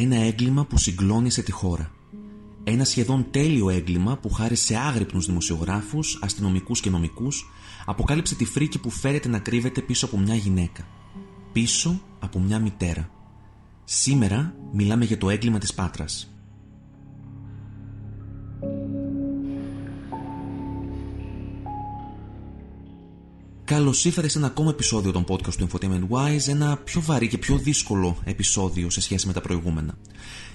Ένα έγκλημα που συγκλώνησε τη χώρα. Ένα σχεδόν τέλειο έγκλημα που χάρη σε άγρυπνους δημοσιογράφους, αστυνομικούς και νομικούς αποκάλυψε τη φρίκη που φέρεται να κρύβεται πίσω από μια γυναίκα. Πίσω από μια μητέρα. Σήμερα μιλάμε για το έγκλημα της Πάτρας. Καλώ ήρθατε σε ένα ακόμα επεισόδιο των podcast του Infotainment Wise, ένα πιο βαρύ και πιο δύσκολο επεισόδιο σε σχέση με τα προηγούμενα.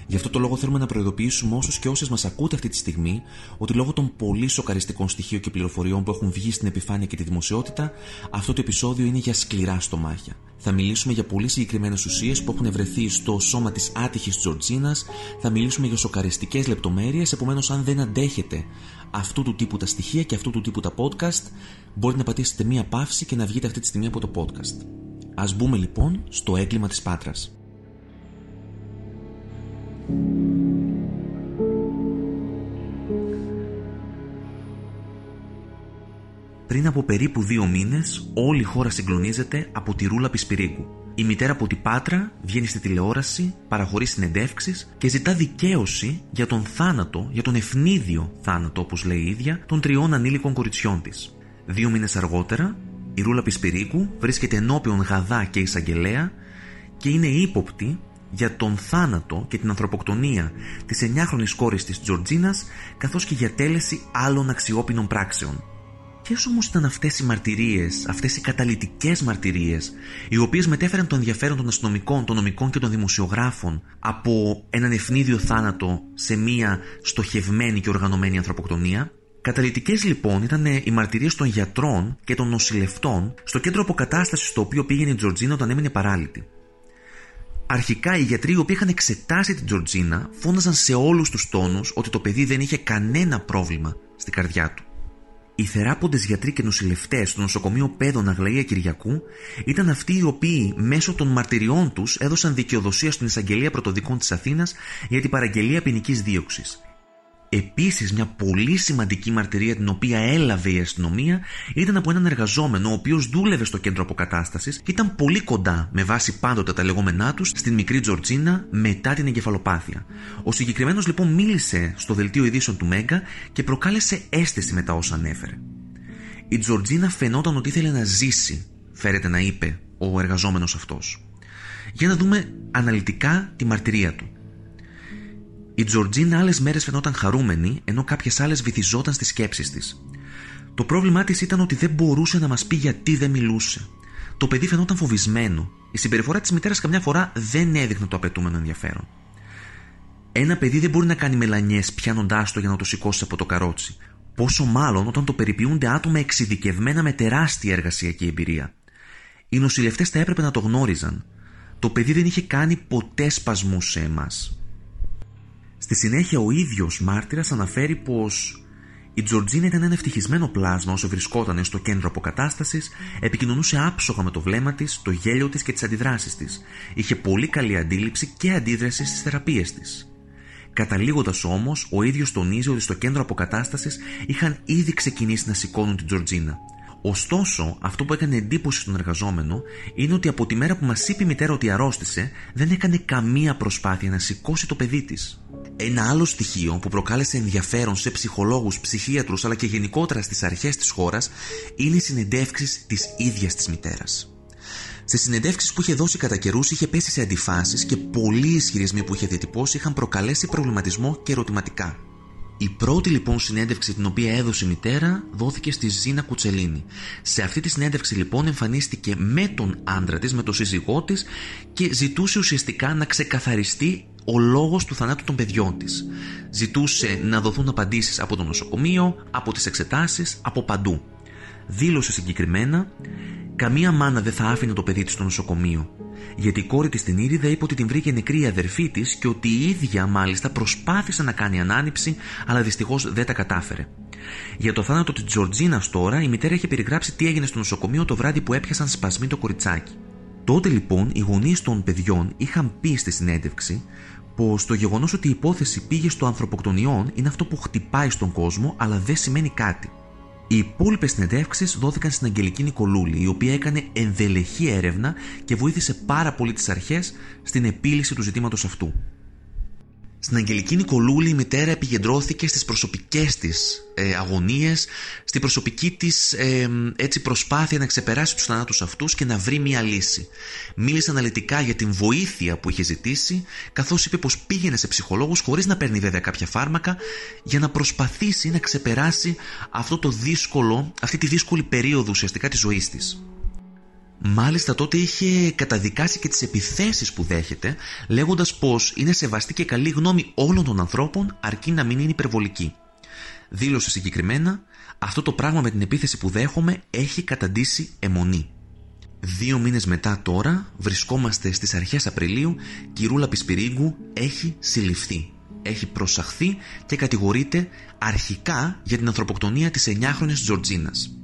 Γι' αυτό το λόγο θέλουμε να προειδοποιήσουμε όσους και όσες μας ακούτε αυτή τη στιγμή ότι λόγω των πολύ σοκαριστικών στοιχείων και πληροφοριών που έχουν βγει στην επιφάνεια και τη δημοσιότητα, αυτό το επεισόδιο είναι για σκληρά στομάχια. Θα μιλήσουμε για πολύ συγκεκριμένες ουσίες που έχουν βρεθεί στο σώμα της άτυχης Τζορτζίνας, θα μιλήσουμε για σοκαριστικές λεπτομέρειες, επομένως, αν δεν αντέχετε αυτού του τύπου τα στοιχεία και αυτού του τύπου τα podcast, μπορείτε να πατήσετε μία παύση και να βγείτε αυτή τη στιγμή από το podcast. Ας μπούμε λοιπόν στο έγκλημα της Πάτρας. Πριν από περίπου δύο μήνες, όλη η χώρα συγκλονίζεται από τη ρούλα Πισπυρίγκου. Η μητέρα από την Πάτρα βγαίνει στη τηλεόραση, παραχωρεί συνεντεύξεις και ζητά δικαίωση για τον θάνατο, για τον ευνίδιο θάνατο όπως λέει η ίδια, των τριών ανήλικων κοριτσιών της. Δύο μήνες αργότερα, η Ρούλα Πισπυρίκου βρίσκεται ενώπιον Γαδά και Εισαγγελέα και είναι ύποπτη για τον θάνατο και την ανθρωποκτονία της 9χρονης κόρης της Τζορτζίνας καθώς και για τέλεση άλλων αξιόπινων πράξεων. Ποιε όμως ήταν αυτές οι μαρτυρίες, αυτές οι καταλητικέ μαρτυρίες, οι οποίες μετέφεραν το ενδιαφέρον των αστυνομικών, των νομικών και των δημοσιογράφων από έναν ευνίδιο θάνατο σε μία στοχευμένη και οργανωμένη ανθρωποκτονία; Καταλητικέ λοιπόν ήταν οι μαρτυρίες των γιατρών και των νοσηλευτών στο κέντρο αποκατάστασης στο οποίο πήγαινε η Τζορτζίνα όταν έμεινε παράλυτη. Αρχικά οι γιατροί οι οποίοι είχαν εξετάσει την Τζορτζίνα φώναζαν σε όλους τους τόνους ότι το παιδί δεν είχε κανένα πρόβλημα στην καρδιά του. Οι θεράποντε γιατροί και νοσηλευτές στο νοσοκομείο Πέδων Αγλαία Κυριακού ήταν αυτοί οι οποίοι μέσω των μαρτυριών τους έδωσαν δικαιοδοσία στην εισαγγελία πρωτοδικών της Αθήνας για την παραγγελία ποινικής δίωξης. Επίσης, μια πολύ σημαντική μαρτυρία την οποία έλαβε η αστυνομία ήταν από έναν εργαζόμενο ο οποίος δούλευε στο κέντρο αποκατάστασης και ήταν πολύ κοντά, με βάση πάντοτε τα λεγόμενά τους, στην μικρή Τζορτζίνα μετά την εγκεφαλοπάθεια. Ο συγκεκριμένος λοιπόν μίλησε στο δελτίο ειδήσεων του Μέγκα και προκάλεσε αίσθηση με τα όσα ανέφερε. Η Τζορτζίνα φαινόταν ότι ήθελε να ζήσει, φέρεται να είπε ο εργαζόμενος αυτός. Για να δούμε αναλυτικά τη μαρτυρία του. Η Τζορτζίνα άλλες μέρες φαινόταν χαρούμενη, ενώ κάποιες άλλες βυθιζόταν στις σκέψεις της. Το πρόβλημά της ήταν ότι δεν μπορούσε να μας πει γιατί δεν μιλούσε. Το παιδί φαινόταν φοβισμένο. Η συμπεριφορά της μητέρας καμιά φορά δεν έδειχνε το απαιτούμενο ενδιαφέρον. Ένα παιδί δεν μπορεί να κάνει μελανιές πιάνοντάς το για να το σηκώσει από το καρότσι. Πόσο μάλλον όταν το περιποιούνται άτομα εξειδικευμένα με τεράστια εργασιακή εμπειρία. Οι νοσηλευτές θα έπρεπε να το γνώριζαν. Το παιδί δεν είχε κάνει ποτέ σπασμού σε εμάς. Στη συνέχεια ο ίδιος μάρτυρας αναφέρει πως η Τζορτζίνα ήταν ένα ευτυχισμένο πλάσμα όσο βρισκόταν στο κέντρο αποκατάστασης, επικοινωνούσε άψογα με το βλέμμα της, το γέλιο της και τις αντιδράσεις της. Είχε πολύ καλή αντίληψη και αντίδραση στις θεραπείες της. Καταλήγοντας όμως, ο ίδιος τονίζει ότι στο κέντρο αποκατάστασης είχαν ήδη ξεκινήσει να σηκώνουν την Τζορτζίνα. Ωστόσο, αυτό που έκανε εντύπωση στον εργαζόμενο είναι ότι από τη μέρα που μας είπε η μητέρα ότι αρρώστησε, δεν έκανε καμία προσπάθεια να σηκώσει το παιδί της. Ένα άλλο στοιχείο που προκάλεσε ενδιαφέρον σε ψυχολόγους, ψυχίατρους αλλά και γενικότερα στις αρχές της χώρας είναι οι συνεντεύξεις της ίδιας της μητέρας. Σε συνεντεύξεις που είχε δώσει κατά καιρούς είχε πέσει σε αντιφάσεις και πολλοί ισχυρισμοί που είχε διατυπώσει είχαν προκαλέσει προβληματισμό και ερωτηματικά. Η πρώτη λοιπόν συνέντευξη την οποία έδωσε η μητέρα δόθηκε στη Ζήνα Κουτσελίνη. Σε αυτή τη συνέντευξη λοιπόν εμφανίστηκε με τον άντρα της, με τον σύζυγό της και ζητούσε ουσιαστικά να ξεκαθαριστεί ο λόγος του θανάτου των παιδιών της. Ζητούσε να δοθούν απαντήσεις από το νοσοκομείο, από τις εξετάσεις, από παντού. Δήλωσε συγκεκριμένα Καμία μάνα δεν θα άφηνε το παιδί της στο νοσοκομείο. Γιατί η κόρη της την Ήριδα είπε ότι την βρήκε νεκρή η αδερφή της και ότι η ίδια μάλιστα προσπάθησε να κάνει ανάνυψη, αλλά δυστυχώς δεν τα κατάφερε. Για το θάνατο της Τζορτζίνας τώρα, η μητέρα είχε περιγράψει τι έγινε στο νοσοκομείο το βράδυ που έπιασαν σπασμοί το κοριτσάκι. Τότε λοιπόν οι γονείς των παιδιών είχαν πει στη συνέντευξη πως το γεγονός ότι η υπόθεση πήγε στο ανθρωποκτονιών είναι αυτό που χτυπάει στον κόσμο, αλλά δεν σημαίνει κάτι. Οι υπόλοιπες συνεντεύξεις δόθηκαν στην Αγγελική Νικολούλη, η οποία έκανε ενδελεχή έρευνα και βοήθησε πάρα πολύ τις αρχές στην επίλυση του ζητήματος αυτού. Στην Αγγελική Νικολούλη η μητέρα επικεντρώθηκε στις προσωπικές της ε, αγωνίες, στην προσωπική της ε, έτσι προσπάθεια να ξεπεράσει τους θανάτους αυτούς και να βρει μια λύση. Μίλησε αναλυτικά για την βοήθεια που είχε ζητήσει, καθώς είπε πως πήγαινε σε ψυχολόγους χωρίς να παίρνει βέβαια κάποια φάρμακα, για να προσπαθήσει να ξεπεράσει αυτό το δύσκολο, αυτή τη δύσκολη περίοδο ουσιαστικά της ζωής της. Μάλιστα τότε είχε καταδικάσει και τις επιθέσεις που δέχεται λέγοντας πως είναι σεβαστή και καλή γνώμη όλων των ανθρώπων αρκεί να μην είναι υπερβολική. Δήλωσε συγκεκριμένα αυτό το πράγμα με την επίθεση που δέχομαι έχει καταντήσει αιμονή. Δύο μήνες μετά τώρα βρισκόμαστε στις αρχές Απριλίου και η Ρούλα Πισπυρίγκου έχει συλληφθεί. Έχει προσαχθεί και κατηγορείται αρχικά για την ανθρωποκτονία της 9χρονης Τζορτζίνας.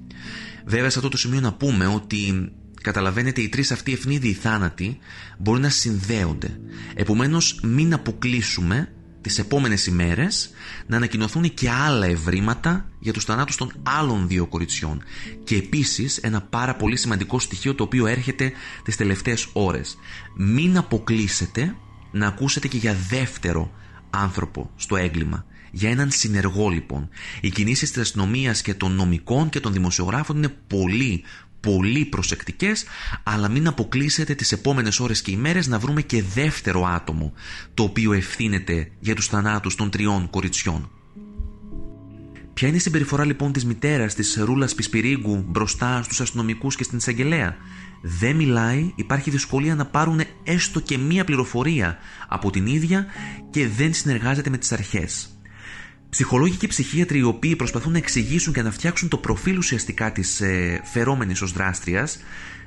Βέβαια σε αυτό το σημείο να πούμε ότι Καταλαβαίνετε, οι τρεις αυτοί ευνίδιοι θάνατοι μπορεί να συνδέονται. Επομένως, μην αποκλείσουμε τις επόμενες ημέρες να ανακοινωθούν και άλλα ευρήματα για τους θανάτους των άλλων δύο κοριτσιών. Και επίσης, ένα πάρα πολύ σημαντικό στοιχείο το οποίο έρχεται τις τελευταίες ώρες. Μην αποκλείσετε να ακούσετε και για δεύτερο άνθρωπο στο έγκλημα. Για έναν συνεργό λοιπόν. Οι κινήσεις της αστυνομίας και των νομικών και των δημοσιογράφων είναι πολύ πολύ προσεκτικές αλλά μην αποκλείσετε τις επόμενες ώρες και ημέρες να βρούμε και δεύτερο άτομο το οποίο ευθύνεται για τους θανάτους των τριών κοριτσιών. Ποια είναι η συμπεριφορά λοιπόν της μητέρας της Ρούλας Πισπυρίγκου μπροστά στους αστυνομικούς και στην εισαγγελέα; Δεν μιλάει, υπάρχει δυσκολία να πάρουν έστω και μία πληροφορία από την ίδια και δεν συνεργάζεται με τις αρχές. Ψυχολόγοι και ψυχίατροι οι οποίοι προσπαθούν να εξηγήσουν και να φτιάξουν το προφίλ ουσιαστικά της ε, φερόμενης ως δράστριας,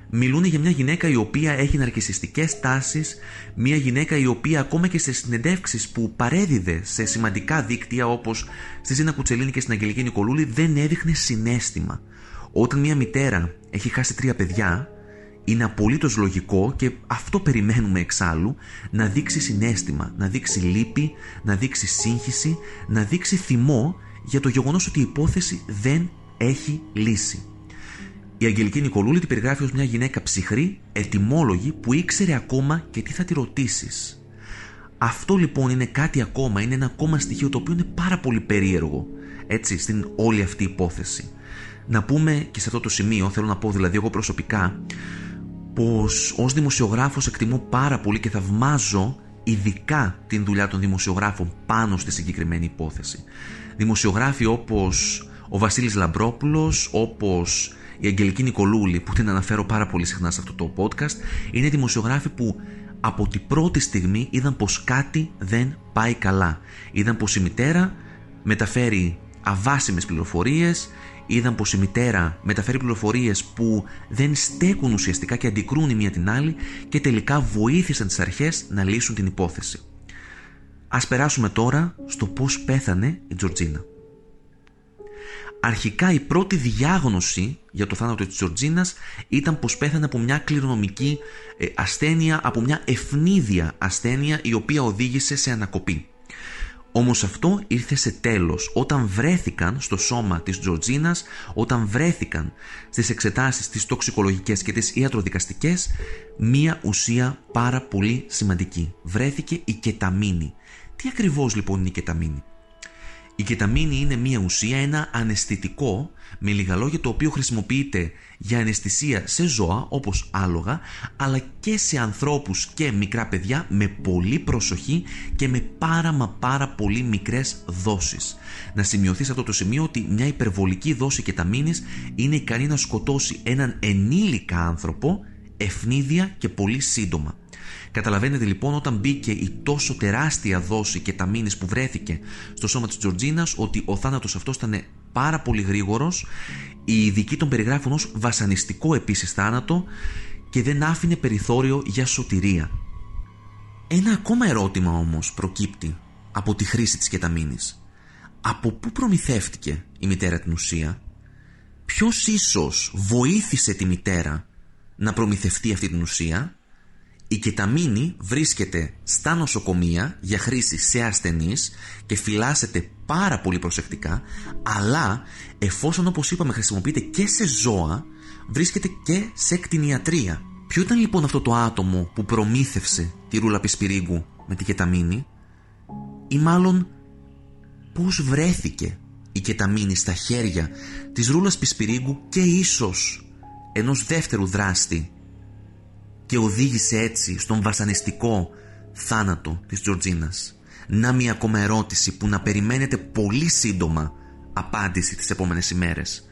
μιλούν για μια γυναίκα η οποία έχει ναρκιστικέ τάσεις, μια γυναίκα η οποία ακόμα και σε συνεντεύξεις που παρέδιδε σε σημαντικά δίκτυα όπως στη Ζήνα Κουτσελίνη και στην Αγγελική Νικολούλη δεν έδειχνε συνέστημα. Όταν μια μητέρα έχει χάσει τρία παιδιά, είναι απολύτως λογικό και αυτό περιμένουμε εξάλλου να δείξει συνέστημα, να δείξει λύπη, να δείξει σύγχυση, να δείξει θυμό για το γεγονός ότι η υπόθεση δεν έχει λύση. Η Αγγελική Νικολούλη την περιγράφει ως μια γυναίκα ψυχρή, ετοιμόλογη που ήξερε ακόμα και τι θα τη ρωτήσεις. Αυτό λοιπόν είναι κάτι ακόμα, είναι ένα ακόμα στοιχείο το οποίο είναι πάρα πολύ περίεργο έτσι, στην όλη αυτή υπόθεση. Να πούμε και σε αυτό το σημείο, θέλω να πω δηλαδή εγώ προσωπικά, πως ως δημοσιογράφος εκτιμώ πάρα πολύ και θαυμάζω ειδικά την δουλειά των δημοσιογράφων πάνω στη συγκεκριμένη υπόθεση. Δημοσιογράφοι όπως ο Βασίλης Λαμπρόπουλος, όπως η Αγγελική Νικολούλη που την αναφέρω πάρα πολύ συχνά σε αυτό το podcast είναι δημοσιογράφοι που από την πρώτη στιγμή είδαν πως κάτι δεν πάει καλά. Είδαν πως η μητέρα μεταφέρει αβάσιμες πληροφορίες, είδαν πως η μητέρα μεταφέρει πληροφορίες που δεν στέκουν ουσιαστικά και αντικρούν η μία την άλλη και τελικά βοήθησαν τις αρχές να λύσουν την υπόθεση. Ας περάσουμε τώρα στο πώς πέθανε η Τζορτζίνα. Αρχικά η πρώτη διάγνωση για το θάνατο της Τζορτζίνας ήταν πως πέθανε από μια κληρονομική ε, ασθένεια, από μια ευνίδια ασθένεια η οποία οδήγησε σε ανακοπή. Όμως αυτό ήρθε σε τέλος όταν βρέθηκαν στο σώμα της Τζορτζίνας, όταν βρέθηκαν στις εξετάσεις τις τοξικολογικές και τις ιατροδικαστικές μία ουσία πάρα πολύ σημαντική. Βρέθηκε η κεταμίνη. Τι ακριβώς λοιπόν είναι η κεταμίνη; Η κεταμίνη είναι μια ουσία, ένα αναισθητικό, με λίγα λόγια, το οποίο χρησιμοποιείται για αναισθησία σε ζώα, όπως άλογα, αλλά και σε ανθρώπους και μικρά παιδιά με πολύ προσοχή και με πάρα μα πάρα πολύ μικρές δόσεις. Να σημειωθεί σε αυτό το σημείο ότι μια υπερβολική δόση κεταμίνης είναι ικανή να σκοτώσει έναν ενήλικα άνθρωπο ευνίδια και πολύ σύντομα. Καταλαβαίνετε λοιπόν όταν μπήκε η τόσο τεράστια δόση και τα μήνες που βρέθηκε στο σώμα της Τζορτζίνας ότι ο θάνατος αυτός ήταν πάρα πολύ γρήγορος οι ειδικοί τον περιγράφουν ως βασανιστικό επίσης θάνατο και δεν άφηνε περιθώριο για σωτηρία. Ένα ακόμα ερώτημα όμως προκύπτει από τη χρήση της κεταμίνης. Από πού προμηθεύτηκε η μητέρα την ουσία, ποιος ίσως βοήθησε τη μητέρα να προμηθευτεί αυτή την ουσία; Η κεταμίνη βρίσκεται στα νοσοκομεία για χρήση σε ασθενείς και φυλάσσεται πάρα πολύ προσεκτικά, αλλά εφόσον όπως είπαμε χρησιμοποιείται και σε ζώα, βρίσκεται και σε κτηνιατρία. Ποιο ήταν λοιπόν αυτό το άτομο που προμήθευσε τη ρούλα Πισπυρίγκου με τη κεταμίνη; ή μάλλον πώς βρέθηκε η κεταμίνη στα χέρια της Ρούλας Πισπυρίγκου και ίσως ενός δεύτερου δράστη και οδήγησε έτσι στον βασανιστικό θάνατο της Τζορτζίνας. Να μια ακόμα ερώτηση που να περιμένετε πολύ σύντομα απάντηση τις επόμενες ημέρες.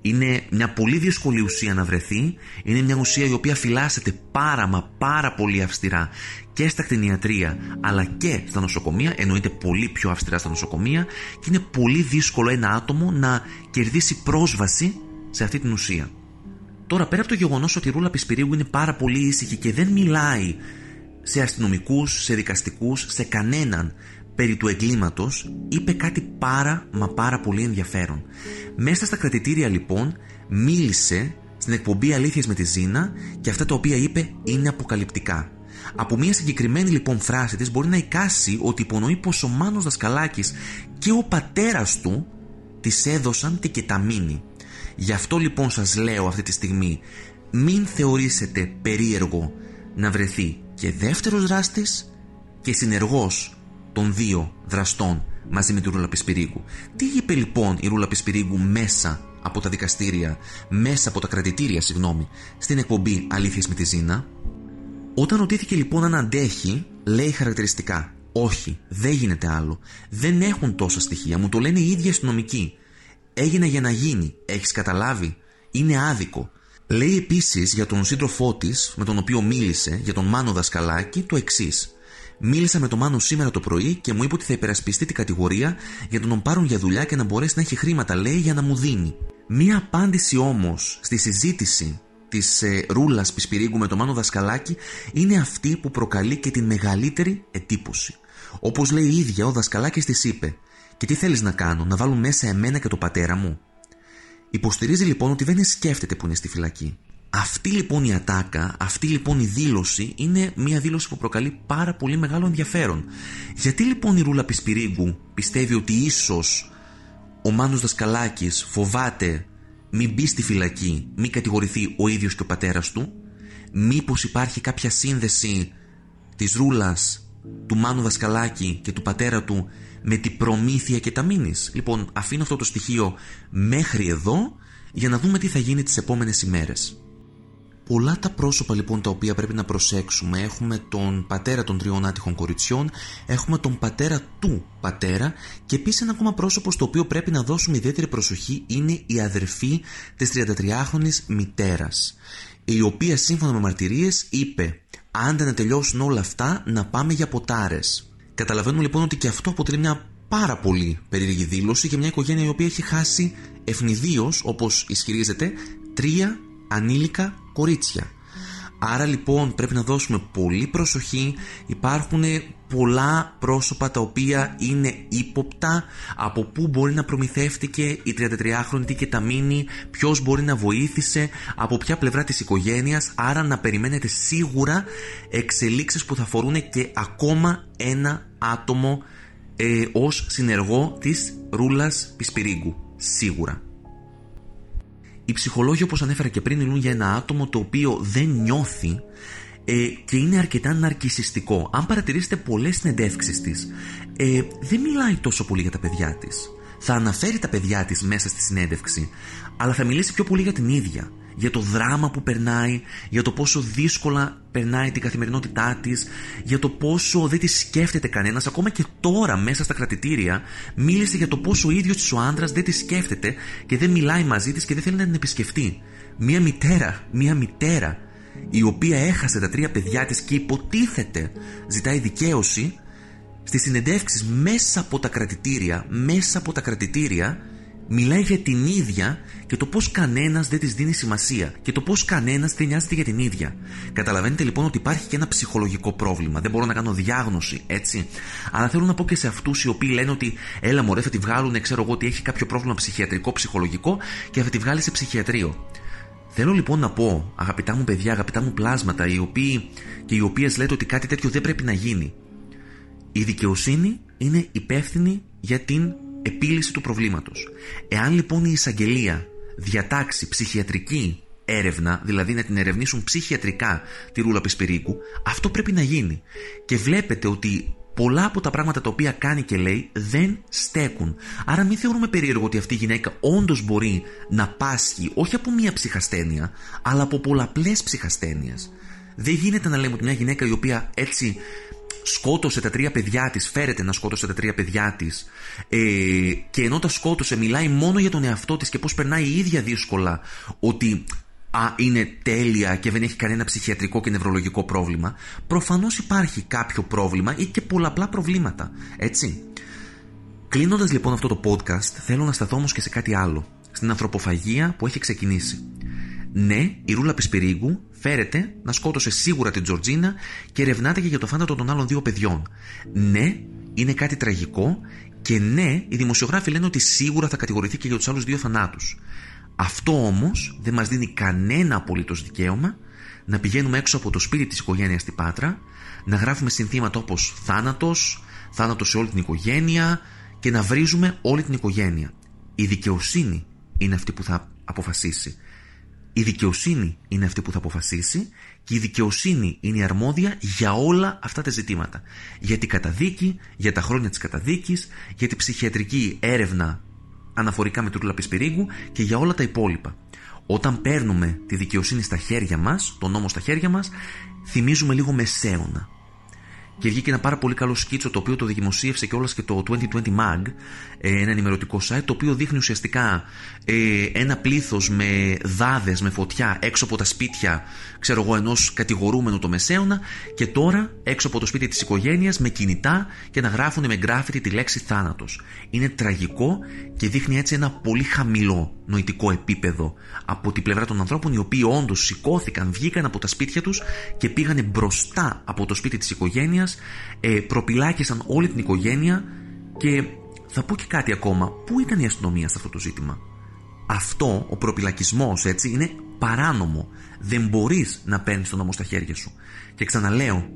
Είναι μια πολύ δύσκολη ουσία να βρεθεί, είναι μια ουσία η οποία φυλάσσεται πάρα μα πάρα πολύ αυστηρά και στα κτηνιατρία αλλά και στα νοσοκομεία, εννοείται πολύ πιο αυστηρά στα νοσοκομεία και είναι πολύ δύσκολο ένα άτομο να κερδίσει πρόσβαση σε αυτή την ουσία. Τώρα πέρα από το γεγονός ότι η Ρούλα Πισπυρίου είναι πάρα πολύ ήσυχη και δεν μιλάει σε αστυνομικούς, σε δικαστικούς, σε κανέναν περί του εγκλήματος είπε κάτι πάρα μα πάρα πολύ ενδιαφέρον. Μέσα στα κρατητήρια λοιπόν μίλησε στην εκπομπή Αλήθειες με τη Ζήνα και αυτά τα οποία είπε είναι αποκαλυπτικά. Από μια συγκεκριμένη λοιπόν φράση της μπορεί να εικάσει ότι υπονοεί πως ο Μάνος Δασκαλάκης και ο πατέρας του της έδωσαν την κεταμίνη. Γι' αυτό λοιπόν σας λέω αυτή τη στιγμή μην θεωρήσετε περίεργο να βρεθεί και δεύτερος δράστης και συνεργός των δύο δραστών μαζί με τη Ρούλα Πισπυρίγκου. Τι είπε λοιπόν η Ρούλα Πισπυρίγκου μέσα από τα δικαστήρια, μέσα από τα κρατητήρια, συγγνώμη, στην εκπομπή Αλήθειες με τη Ζήνα. Όταν ρωτήθηκε λοιπόν αν αντέχει, λέει χαρακτηριστικά. Όχι, δεν γίνεται άλλο. Δεν έχουν τόσα στοιχεία. Μου το λένε οι ίδιοι αστυνομικοί. Έγινε για να γίνει. Έχεις καταλάβει; Είναι άδικο. Λέει επίσης για τον σύντροφό της, με τον οποίο μίλησε, για τον Μάνο Δασκαλάκη, το εξής. Μίλησα με τον Μάνο σήμερα το πρωί και μου είπε ότι θα υπερασπιστεί την κατηγορία για να τον πάρουν για δουλειά και να μπορέσει να έχει χρήματα, λέει, για να μου δίνει. Μία απάντηση όμως στη συζήτηση της ε, Ρούλας Πισπυρίγκου με τον Μάνο Δασκαλάκη είναι αυτή που προκαλεί και την μεγαλύτερη εντύπωση. Όπως λέει η ίδια, ο Δασκαλάκης της είπε: Και τι θέλεις να κάνω, να βάλουν μέσα εμένα και το πατέρα μου; Υποστηρίζει λοιπόν ότι δεν σκέφτεται που είναι στη φυλακή. Αυτή λοιπόν η ατάκα, αυτή λοιπόν η δήλωση είναι μια δήλωση που προκαλεί πάρα πολύ μεγάλο ενδιαφέρον. Γιατί λοιπόν η Ρούλα Πισπυρίγκου πιστεύει ότι ίσως ο Μάνος Δασκαλάκης φοβάται μην μπει στη φυλακή, μην κατηγορηθεί ο ίδιος και ο πατέρας του, μήπως υπάρχει κάποια σύνδεση της Ρούλας, του Μάνου Δασκαλάκη και του πατέρα του με την προμήθεια και τα μήνυς. Λοιπόν, αφήνω αυτό το στοιχείο μέχρι εδώ για να δούμε τι θα γίνει τις επόμενες ημέρες. Πολλά τα πρόσωπα λοιπόν τα οποία πρέπει να προσέξουμε. Έχουμε τον πατέρα των τριών άτυχων κοριτσιών, έχουμε τον πατέρα του πατέρα και επίσης ένα ακόμα πρόσωπο στο οποίο πρέπει να δώσουμε ιδιαίτερη προσοχή είναι η αδερφή της 33χρονη μητέρας, η οποία σύμφωνα με μαρτυρίες είπε άντε να τελειώσουν όλα αυτά να πάμε για ποτάρες. Καταλαβαίνουμε λοιπόν ότι και αυτό αποτελεί μια πάρα πολύ περίεργη δήλωση για μια οικογένεια η οποία έχει χάσει ευνηδίως όπως ισχυρίζεται τρία ανήλικα κορίτσια. Άρα λοιπόν πρέπει να δώσουμε πολύ προσοχή. Υπάρχουν πολλά πρόσωπα τα οποία είναι ύποπτα από πού μπορεί να προμηθεύτηκε η 33χρονη και τα μείνει, ποιος μπορεί να βοήθησε, από ποια πλευρά της οικογένειας. Άρα να περιμένετε σίγουρα εξελίξεις που θα αφορούν και ακόμα ένα άτομο ε, ως συνεργό της Ρούλας Πισπυρίγκου. Σίγουρα. Οι ψυχολόγοι όπως ανέφερα και πριν μιλούν για ένα άτομο το οποίο δεν νιώθει ε, και είναι αρκετά ναρκισιστικό. Αν παρατηρήσετε πολλές συνεντεύξεις της, ε, δεν μιλάει τόσο πολύ για τα παιδιά της. Θα αναφέρει τα παιδιά της μέσα στη συνέντευξη, αλλά θα μιλήσει πιο πολύ για την ίδια για το δράμα που περνάει, για το πόσο δύσκολα περνάει την καθημερινότητά της, για το πόσο δεν τη σκέφτεται κανένας, ακόμα και τώρα μέσα στα κρατητήρια μίλησε για το πόσο ο ίδιος της ο άντρας δεν τη σκέφτεται και δεν μιλάει μαζί της και δεν θέλει να την επισκεφτεί. Μία μητέρα, μία μητέρα η οποία έχασε τα τρία παιδιά της και υποτίθεται ζητάει δικαίωση στις συνεντεύξεις μέσα από τα κρατητήρια, μέσα από τα κρατητήρια μιλάει για την ίδια και το πώς κανένας δεν της δίνει σημασία και το πώς κανένας δεν νοιάζεται για την ίδια. Καταλαβαίνετε λοιπόν ότι υπάρχει και ένα ψυχολογικό πρόβλημα. Δεν μπορώ να κάνω διάγνωση, έτσι. Αλλά θέλω να πω και σε αυτούς οι οποίοι λένε ότι έλα μωρέ θα τη βγάλουν, ξέρω εγώ ότι έχει κάποιο πρόβλημα ψυχιατρικό, ψυχολογικό και θα τη βγάλει σε ψυχιατρίο. Θέλω λοιπόν να πω, αγαπητά μου παιδιά, αγαπητά μου πλάσματα, οι οποίοι και οι οποίες λέτε ότι κάτι τέτοιο δεν πρέπει να γίνει. Η δικαιοσύνη είναι υπεύθυνη για την επίλυση του προβλήματος. Εάν λοιπόν η εισαγγελία διατάξει ψυχιατρική έρευνα, δηλαδή να την ερευνήσουν ψυχιατρικά τη Ρούλα Πεσπερίκου, αυτό πρέπει να γίνει. Και βλέπετε ότι πολλά από τα πράγματα τα οποία κάνει και λέει δεν στέκουν. Άρα μην θεωρούμε περίεργο ότι αυτή η γυναίκα όντως μπορεί να πάσχει όχι από μία ψυχασθένεια, αλλά από πολλαπλές ψυχασθένειες. Δεν γίνεται να λέμε ότι μια γυναίκα η οποία έτσι σκότωσε τα τρία παιδιά της, φέρεται να σκότωσε τα τρία παιδιά της ε, και ενώ τα σκότωσε μιλάει μόνο για τον εαυτό της και πώς περνάει η ίδια δύσκολα ότι α, είναι τέλεια και δεν έχει κανένα ψυχιατρικό και νευρολογικό πρόβλημα προφανώς υπάρχει κάποιο πρόβλημα ή και πολλαπλά προβλήματα, έτσι. Κλείνοντας λοιπόν αυτό το podcast θέλω να σταθώ όμως και σε κάτι άλλο, στην ανθρωποφαγία που έχει ξεκινήσει. Ναι, η Ρούλα Πισπυρίγκου φέρεται να σκότωσε σίγουρα την Τζορτζίνα και ερευνάται και για το θάνατο των άλλων δύο παιδιών. Ναι, είναι κάτι τραγικό και ναι, οι δημοσιογράφοι λένε ότι σίγουρα θα κατηγορηθεί και για τους άλλους δύο θανάτους. Αυτό όμως δεν μας δίνει κανένα απολύτως δικαίωμα να πηγαίνουμε έξω από το σπίτι της οικογένειας στην Πάτρα, να γράφουμε συνθήματα όπως θάνατος, θάνατο σε όλη την οικογένεια και να βρίζουμε όλη την οικογένεια. Η δικαιοσύνη είναι αυτή που θα αποφασίσει. Η δικαιοσύνη είναι αυτή που θα αποφασίσει και η δικαιοσύνη είναι η αρμόδια για όλα αυτά τα ζητήματα. Για την καταδίκη, για τα χρόνια της καταδίκης, για την ψυχιατρική έρευνα αναφορικά με του Πισπυρίγκου και για όλα τα υπόλοιπα. Όταν παίρνουμε τη δικαιοσύνη στα χέρια μας, τον νόμο στα χέρια μας, θυμίζουμε λίγο μεσαίωνα και βγήκε ένα πάρα πολύ καλό σκίτσο το οποίο το δημοσίευσε και όλα και το 2020 Mag, ε, ένα ενημερωτικό site, το οποίο δείχνει ουσιαστικά ε, ένα πλήθος με δάδες, με φωτιά έξω από τα σπίτια, ξέρω εγώ, ενός κατηγορούμενου το μεσαίωνα και τώρα έξω από το σπίτι της οικογένειας με κινητά και να γράφουν με γκράφιτι τη λέξη θάνατος. Είναι τραγικό και δείχνει έτσι ένα πολύ χαμηλό νοητικό επίπεδο από την πλευρά των ανθρώπων οι οποίοι όντως σηκώθηκαν, βγήκαν από τα σπίτια τους και πήγανε μπροστά από το σπίτι της οικογένειας ε, προπυλάκησαν όλη την οικογένεια και θα πω και κάτι ακόμα. Πού ήταν η αστυνομία σε αυτό το ζήτημα; Αυτό, ο προπυλακισμός έτσι, είναι παράνομο. Δεν μπορείς να παίρνεις τον νόμο στα χέρια σου. Και ξαναλέω,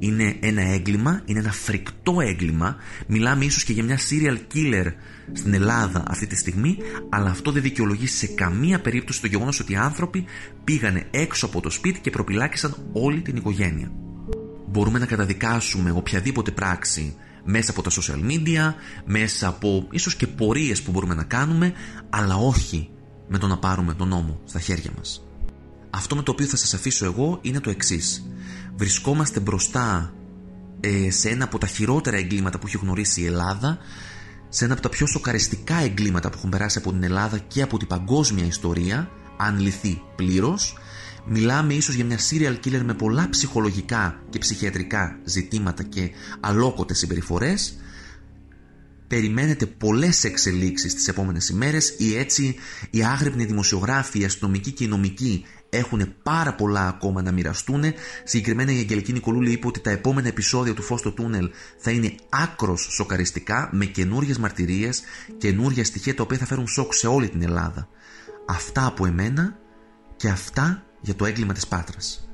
είναι ένα έγκλημα, είναι ένα φρικτό έγκλημα. Μιλάμε ίσως και για μια serial killer στην Ελλάδα αυτή τη στιγμή, αλλά αυτό δεν δικαιολογεί σε καμία περίπτωση το γεγονός ότι οι άνθρωποι πήγανε έξω από το σπίτι και προπυλάκησαν όλη την οικογένεια μπορούμε να καταδικάσουμε οποιαδήποτε πράξη μέσα από τα social media, μέσα από ίσως και πορείες που μπορούμε να κάνουμε, αλλά όχι με το να πάρουμε τον νόμο στα χέρια μας. Αυτό με το οποίο θα σας αφήσω εγώ είναι το εξής. Βρισκόμαστε μπροστά ε, σε ένα από τα χειρότερα εγκλήματα που έχει γνωρίσει η Ελλάδα, σε ένα από τα πιο σοκαριστικά εγκλήματα που έχουν περάσει από την Ελλάδα και από την παγκόσμια ιστορία, αν λυθεί πλήρως, Μιλάμε ίσως για μια serial killer με πολλά ψυχολογικά και ψυχιατρικά ζητήματα και αλόκοτες συμπεριφορές. Περιμένετε πολλές εξελίξεις τις επόμενες ημέρες ή έτσι οι άγρυπνοι δημοσιογράφοι, οι αστυνομικοί και οι νομικοί έχουν πάρα πολλά ακόμα να μοιραστούν. Συγκεκριμένα η Αγγελική Νικολούλη είπε ότι τα επόμενα επεισόδια του Φως στο Τούνελ θα είναι άκρος σοκαριστικά με καινούριες μαρτυρίες, καινούργια στοιχεία τα οποία θα φέρουν σοκ σε όλη την Ελλάδα. Αυτά από εμένα και αυτά για το έγκλημα της Πάτρας.